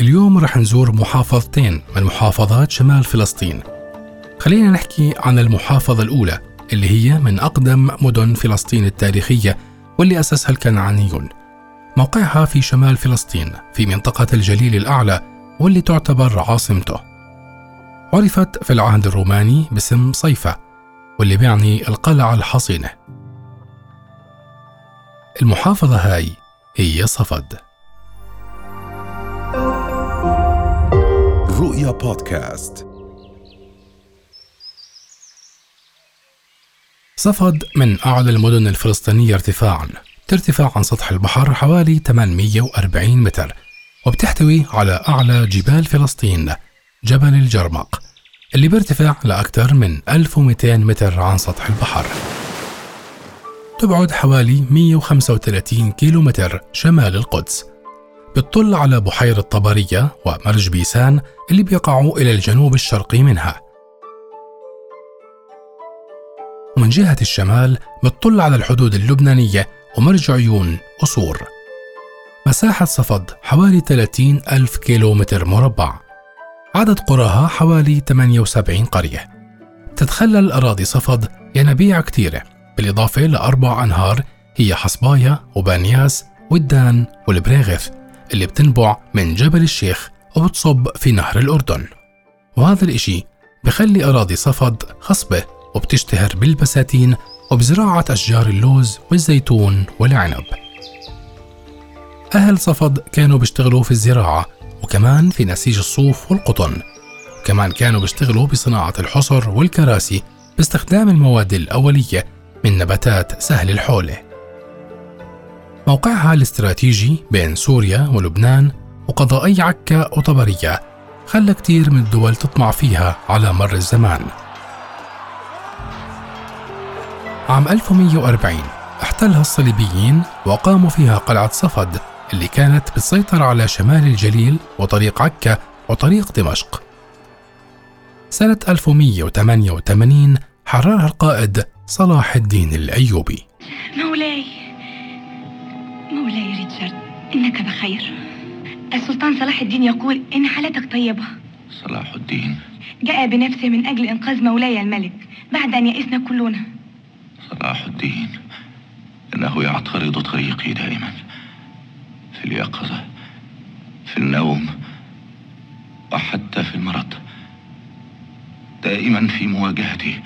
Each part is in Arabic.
اليوم رح نزور محافظتين من محافظات شمال فلسطين. خلينا نحكي عن المحافظة الأولى اللي هي من أقدم مدن فلسطين التاريخية واللي أسسها الكنعانيون. موقعها في شمال فلسطين في منطقة الجليل الأعلى واللي تعتبر عاصمته. عرفت في العهد الروماني باسم صيفة واللي بيعني القلعة الحصينة. المحافظة هاي هي صفد. رؤيا بودكاست. صفد من أعلى المدن الفلسطينية ارتفاعا ترتفع عن سطح البحر حوالي 840 متر وبتحتوي على أعلى جبال فلسطين جبل الجرمق اللي بيرتفع لأكثر من 1200 متر عن سطح البحر. تبعد حوالي 135 كيلومتر شمال القدس. بتطل على بحيرة طبرية ومرج بيسان اللي بيقعوا إلى الجنوب الشرقي منها. ومن جهة الشمال بتطل على الحدود اللبنانية ومرج عيون أصور مساحة صفد حوالي 30 ألف كيلومتر مربع. عدد قراها حوالي 78 قرية. تتخلل أراضي صفد ينابيع كتيرة بالإضافة لأربع أنهار هي حصبايا وبانياس والدان والبريغث اللي بتنبع من جبل الشيخ وبتصب في نهر الأردن. وهذا الإشي بخلي أراضي صفد خصبة وبتشتهر بالبساتين وبزراعة أشجار اللوز والزيتون والعنب. أهل صفد كانوا بيشتغلوا في الزراعة وكمان في نسيج الصوف والقطن. وكمان كانوا بيشتغلوا بصناعة الحصر والكراسي باستخدام المواد الأولية من نباتات سهل الحولة. موقعها الاستراتيجي بين سوريا ولبنان وقضائي عكا وطبرية خلى كتير من الدول تطمع فيها على مر الزمان. عام 1140 احتلها الصليبيين وقاموا فيها قلعة صفد اللي كانت بتسيطر على شمال الجليل وطريق عكا وطريق دمشق. سنة 1188 حررها القائد صلاح الدين الأيوبي. مولاي مولاي ريتشارد إنك بخير. السلطان صلاح الدين يقول إن حالتك طيبة. صلاح الدين. جاء بنفسه من أجل إنقاذ مولاي الملك بعد أن يئسنا كلنا. صلاح الدين. إنه يعترض طريقي دائما في اليقظة في النوم وحتى في المرض دائما في مواجهتي.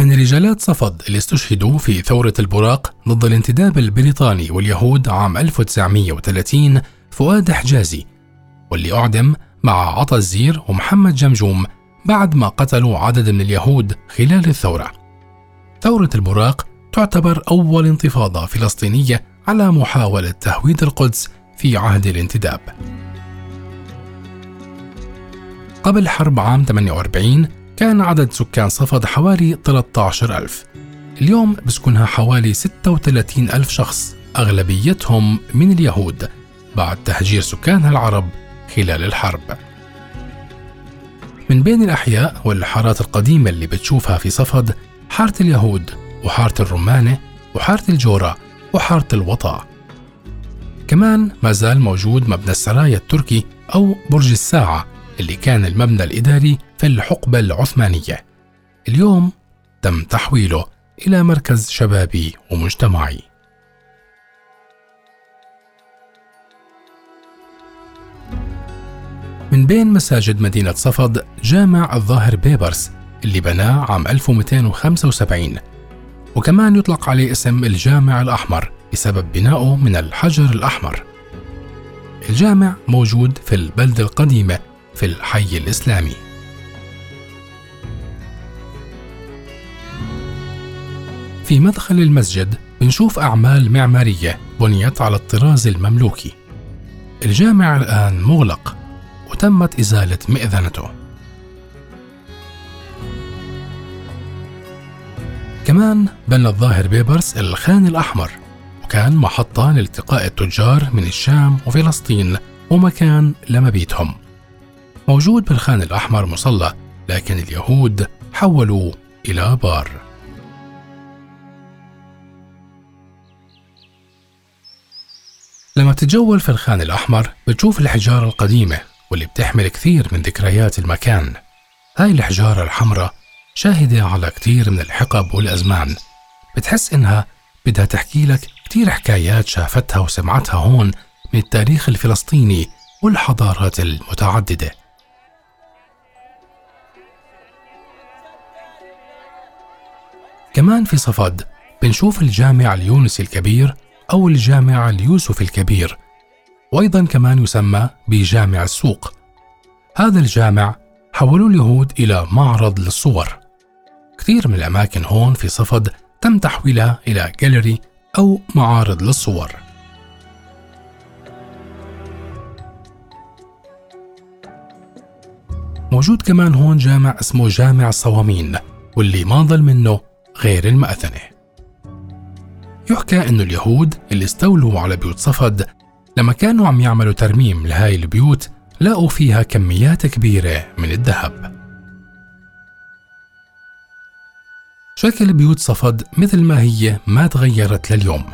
من رجالات صفد اللي استشهدوا في ثورة البراق ضد الانتداب البريطاني واليهود عام 1930 فؤاد حجازي واللي أعدم مع عطا الزير ومحمد جمجوم بعد ما قتلوا عدد من اليهود خلال الثورة. ثورة البراق تعتبر أول انتفاضة فلسطينية على محاولة تهويد القدس في عهد الانتداب. قبل حرب عام 48 كان عدد سكان صفد حوالي 13 ألف. اليوم بسكنها حوالي 36 ألف شخص أغلبيتهم من اليهود بعد تهجير سكانها العرب خلال الحرب. من بين الأحياء والحارات القديمة اللي بتشوفها في صفد حارة اليهود وحارة الرمانة وحارة الجورة وحارة الوطا كمان ما زال موجود مبنى السرايا التركي أو برج الساعة اللي كان المبنى الإداري في الحقبة العثمانية. اليوم تم تحويله إلى مركز شبابي ومجتمعي. من بين مساجد مدينة صفد جامع الظاهر بيبرس اللي بناه عام 1275 وكمان يطلق عليه اسم الجامع الأحمر بسبب بنائه من الحجر الأحمر. الجامع موجود في البلدة القديمة في الحي الإسلامي. في مدخل المسجد بنشوف أعمال معمارية بنيت على الطراز المملوكي. الجامع الآن مغلق وتمت إزالة مئذنته. كمان بنى الظاهر بيبرس الخان الأحمر وكان محطة لالتقاء التجار من الشام وفلسطين ومكان لمبيتهم. موجود بالخان الأحمر مصلى لكن اليهود حولوه إلى بار. لما تتجول في الخان الأحمر بتشوف الحجارة القديمة واللي بتحمل كثير من ذكريات المكان. هاي الحجارة الحمراء شاهدة على كثير من الحقب والأزمان. بتحس إنها بدها تحكي لك كثير حكايات شافتها وسمعتها هون من التاريخ الفلسطيني والحضارات المتعددة. كمان في صفد بنشوف الجامع اليونسي الكبير أو الجامع اليوسف الكبير وأيضا كمان يسمى بجامع السوق. هذا الجامع حولوا اليهود إلى معرض للصور. كثير من الأماكن هون في صفد تم تحويلها إلى جاليري أو معارض للصور. موجود كمان هون جامع اسمه جامع الصوامين واللي ما ضل منه غير المأذنة يحكى أنه اليهود اللي استولوا على بيوت صفد لما كانوا عم يعملوا ترميم لهاي البيوت لقوا فيها كميات كبيرة من الذهب. شكل بيوت صفد مثل ما هي ما تغيرت لليوم.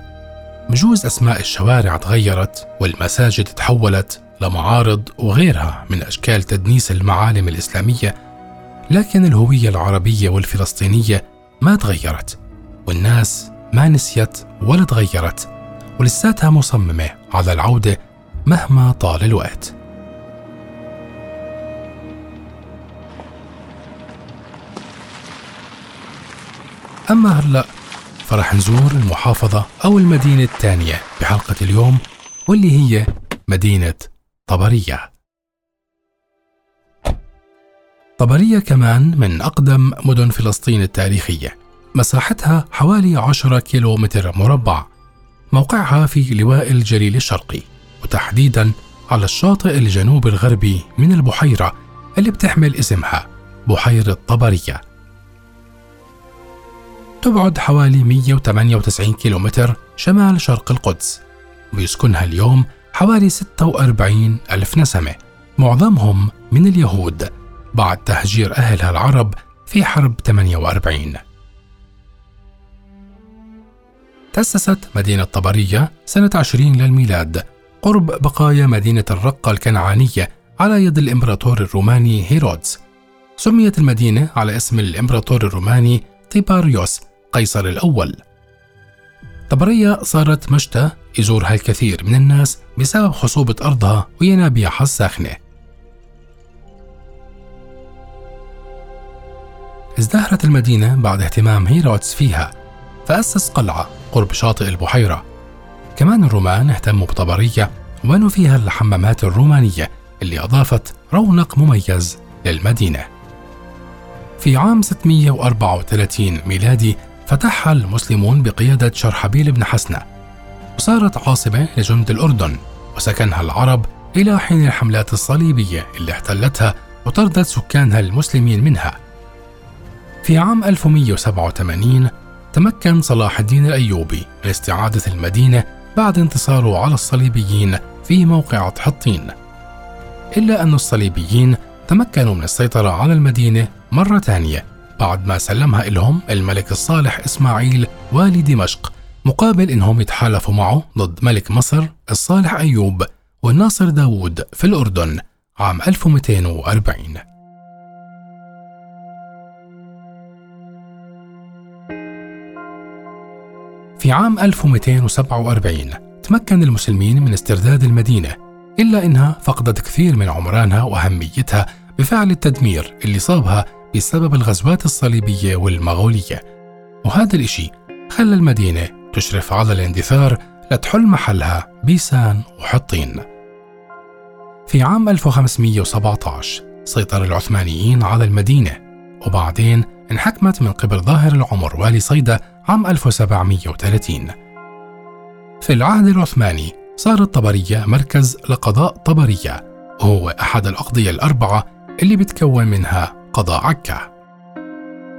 بجوز أسماء الشوارع تغيرت والمساجد تحولت لمعارض وغيرها من أشكال تدنيس المعالم الإسلامية لكن الهوية العربية والفلسطينية ما تغيرت والناس ما نسيت ولا تغيرت ولساتها مصممة على العودة مهما طال الوقت. أما هلأ فرح نزور المحافظة أو المدينة الثانية بحلقة اليوم واللي هي مدينة طبرية. طبرية كمان من أقدم مدن فلسطين التاريخية. مساحتها حوالي 10 كيلو متر مربع. موقعها في لواء الجليل الشرقي وتحديدا على الشاطئ الجنوب الغربي من البحيرة اللي بتحمل اسمها بحيرة طبرية. تبعد حوالي 198 كيلومتر شمال شرق القدس. ويسكنها اليوم حوالي 46 ألف نسمة. معظمهم من اليهود. بعد تهجير أهلها العرب في حرب 48 تأسست مدينة طبرية سنة 20 للميلاد. قرب بقايا مدينة الرقة الكنعانية على يد الإمبراطور الروماني هيرودس. سميت المدينة على اسم الإمبراطور الروماني تيباريوس قيصر الأول. طبرية صارت مشتى يزورها الكثير من الناس بسبب خصوبة أرضها وينابيعها الساخنة. ازدهرت المدينة بعد اهتمام هيرودس فيها فأسس قلعة. قرب شاطئ البحيرة. كمان الرومان اهتموا بطبرية وبنوا فيها الحمامات الرومانية اللي أضافت رونق مميز للمدينة. في عام 634 ميلادي فتحها المسلمون بقيادة شرحبيل بن حسنة. وصارت عاصمة لجند الأردن وسكنها العرب إلى حين الحملات الصليبية اللي احتلتها وطردت سكانها المسلمين منها. في عام 1187 تمكن صلاح الدين الأيوبي من استعادة المدينة بعد انتصاره على الصليبيين في موقعة حطين. إلا أن الصليبيين تمكنوا من السيطرة على المدينة مرة ثانية بعد ما سلمها لهم الملك الصالح إسماعيل والي دمشق مقابل إنهم يتحالفوا معه ضد ملك مصر الصالح أيوب والناصر داوود في الأردن عام 1240 في عام 1247 تمكن المسلمين من استرداد المدينة إلا إنها فقدت كثير من عمرانها وأهميتها بفعل التدمير اللي صابها بسبب الغزوات الصليبية والمغولية. وهذا الإشي خلى المدينة تشرف على الاندثار لتحل محلها بيسان وحطين. في عام 1517 سيطر العثمانيين على المدينة وبعدين انحكمت من قبل ظاهر العمر والي صيدا عام 1730 في العهد العثماني صارت طبرية مركز لقضاء طبرية وهو أحد الأقضية الأربعة اللي بتكون منها قضاء عكا.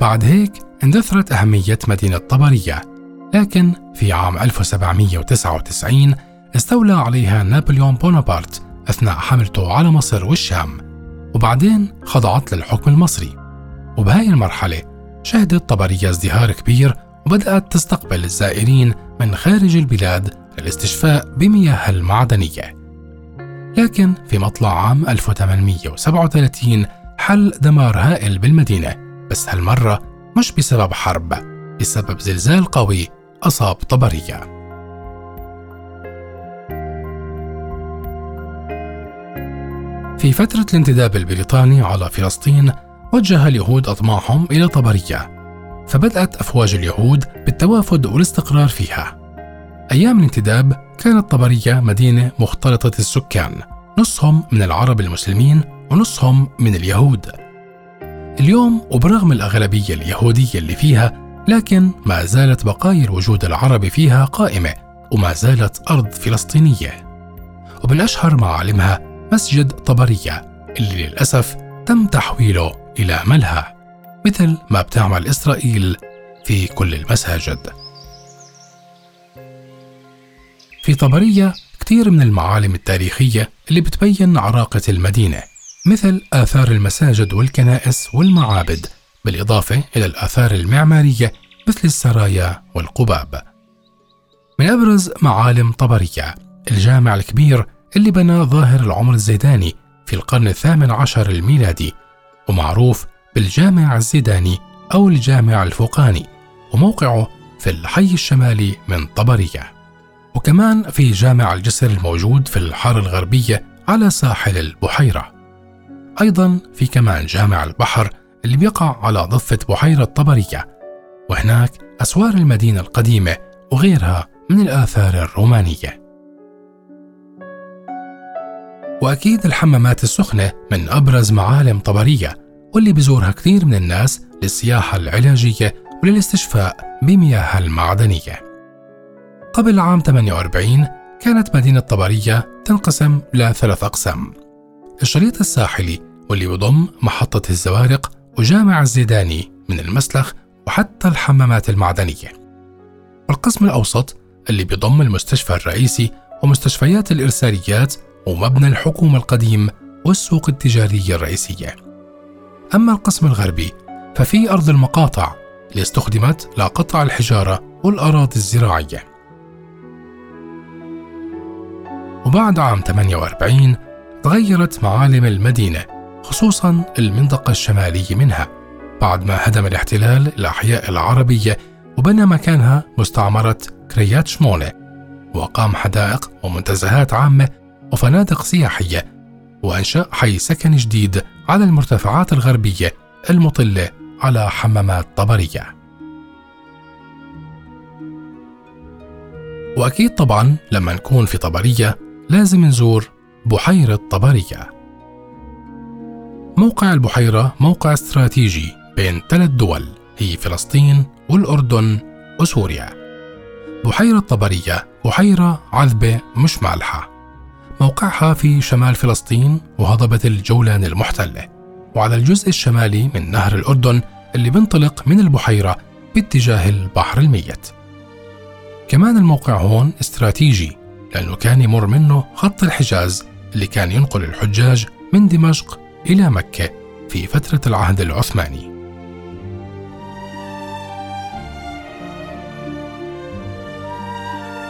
بعد هيك اندثرت أهمية مدينة طبرية لكن في عام 1799 استولى عليها نابليون بونابرت أثناء حملته على مصر والشام وبعدين خضعت للحكم المصري. وبهاي المرحلة شهدت طبرية ازدهار كبير وبدأت تستقبل الزائرين من خارج البلاد للاستشفاء بمياه المعدنية. لكن في مطلع عام 1837 حل دمار هائل بالمدينة بس هالمرة مش بسبب حرب بسبب زلزال قوي أصاب طبرية. في فترة الانتداب البريطاني على فلسطين وجه اليهود أطماعهم إلى طبرية. فبدأت أفواج اليهود بالتوافد والاستقرار فيها. أيام الانتداب كانت طبرية مدينة مختلطة السكان نصهم من العرب المسلمين ونصهم من اليهود. اليوم وبرغم الأغلبية اليهودية اللي فيها لكن ما زالت بقايا الوجود العربي فيها قائمة وما زالت أرض فلسطينية. ومن أشهر معالمها مسجد طبرية اللي للأسف تم تحويله إلى ملهى. مثل ما بتعمل إسرائيل في كل المساجد. في طبرية كثير من المعالم التاريخية اللي بتبين عراقة المدينة مثل آثار المساجد والكنائس والمعابد بالإضافة إلى الآثار المعمارية مثل السرايا والقباب. من أبرز معالم طبرية الجامع الكبير اللي بناه ظاهر العمر الزيداني في القرن الثامن عشر الميلادي ومعروف بالجامع الزيداني أو الجامع الفوقاني وموقعه في الحي الشمالي من طبرية. وكمان في جامع الجسر الموجود في الحارة الغربية على ساحل البحيرة. أيضا في كمان جامع البحر اللي بيقع على ضفة بحيرة طبرية. وهناك أسوار المدينة القديمة وغيرها من الآثار الرومانية. وأكيد الحمامات السخنة من أبرز معالم طبرية واللي بزورها كثير من الناس للسياحة العلاجية وللاستشفاء بمياه المعدنية. قبل عام 48 كانت مدينة طبرية تنقسم لثلاث أقسام. الشريط الساحلي واللي بضم محطة الزوارق وجامع الزيداني من المسلخ وحتى الحمامات المعدنية. والقسم الأوسط اللي بضم المستشفى الرئيسي ومستشفيات الإرساليات ومبنى الحكومة القديم والسوق التجارية الرئيسية. أما القسم الغربي ففي أرض المقاطع اللي استخدمت لقطع الحجارة والأراضي الزراعية. وبعد عام 48 تغيرت معالم المدينة خصوصا المنطقة الشمالية منها. بعد ما هدم الاحتلال الأحياء العربية وبنى مكانها مستعمرة كريات شمونة وأقام حدائق ومنتزهات عامة وفنادق سياحية وأنشأ حي سكن جديد على المرتفعات الغربية المطلة على حمامات طبرية. وأكيد طبعا لما نكون في طبرية لازم نزور بحيرة طبرية. موقع البحيرة موقع استراتيجي بين ثلاث دول هي فلسطين والأردن وسوريا. بحيرة طبرية بحيرة عذبة مش مالحة. موقعها في شمال فلسطين وهضبة الجولان المحتلة وعلى الجزء الشمالي من نهر الأردن اللي بينطلق من البحيرة باتجاه البحر الميت. كمان الموقع هون استراتيجي لأنه كان يمر منه خط الحجاز اللي كان ينقل الحجاج من دمشق إلى مكة في فترة العهد العثماني.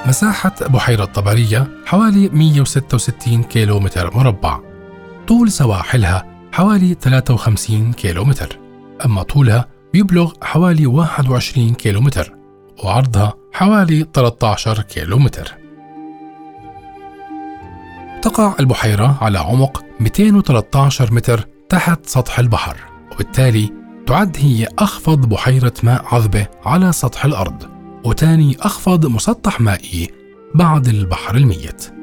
مساحة بحيرة طبرية حوالي 166 كيلومتر مربع. طول سواحلها حوالي 53 كيلومتر. أما طولها بيبلغ حوالي 21 كيلومتر وعرضها حوالي 13 كيلومتر. تقع البحيرة على عمق 213 متر تحت سطح البحر وبالتالي تعد هي أخفض بحيرة ماء عذبة على سطح الأرض. وتاني أخفض مسطح مائي بعد البحر الميت.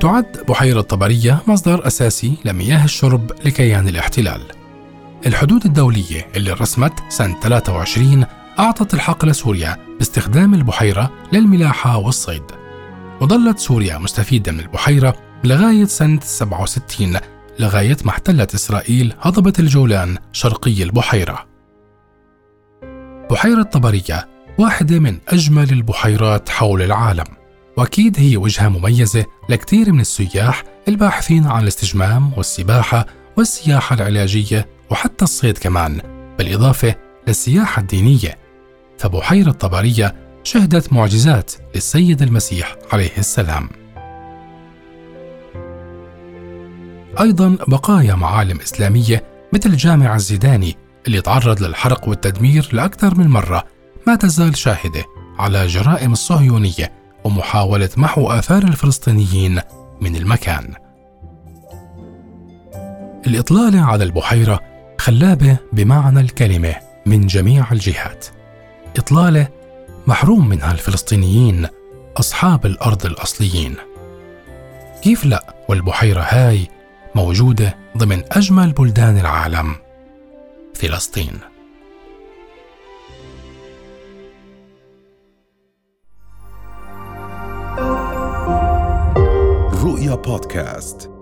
تعد بحيرة طبرية مصدر أساسي لمياه الشرب لكيان الاحتلال. الحدود الدولية اللي رسمت سنة 23 أعطت الحق لسوريا باستخدام البحيرة للملاحة والصيد. وظلت سوريا مستفيدة من البحيرة لغاية سنة 67 لغاية ما احتلت إسرائيل هضبة الجولان شرقي البحيرة. بحيرة طبرية واحدة من أجمل البحيرات حول العالم وأكيد هي وجهة مميزة لكثير من السياح الباحثين عن الاستجمام والسباحة والسياحة العلاجية وحتى الصيد كمان بالإضافة للسياحة الدينية فبحيرة طبرية شهدت معجزات للسيد المسيح عليه السلام. أيضا بقايا معالم إسلامية مثل جامع الزيداني اللي تعرض للحرق والتدمير لأكثر من مرة ما تزال شاهدة على جرائم الصهيونية ومحاولة محو آثار الفلسطينيين من المكان. الإطلالة على البحيرة خلابة بمعنى الكلمة من جميع الجهات. إطلالة محروم منها الفلسطينيين أصحاب الأرض الأصليين. كيف لا والبحيرة هاي موجودة ضمن أجمل بلدان العالم فلسطين. رؤيا بودكاست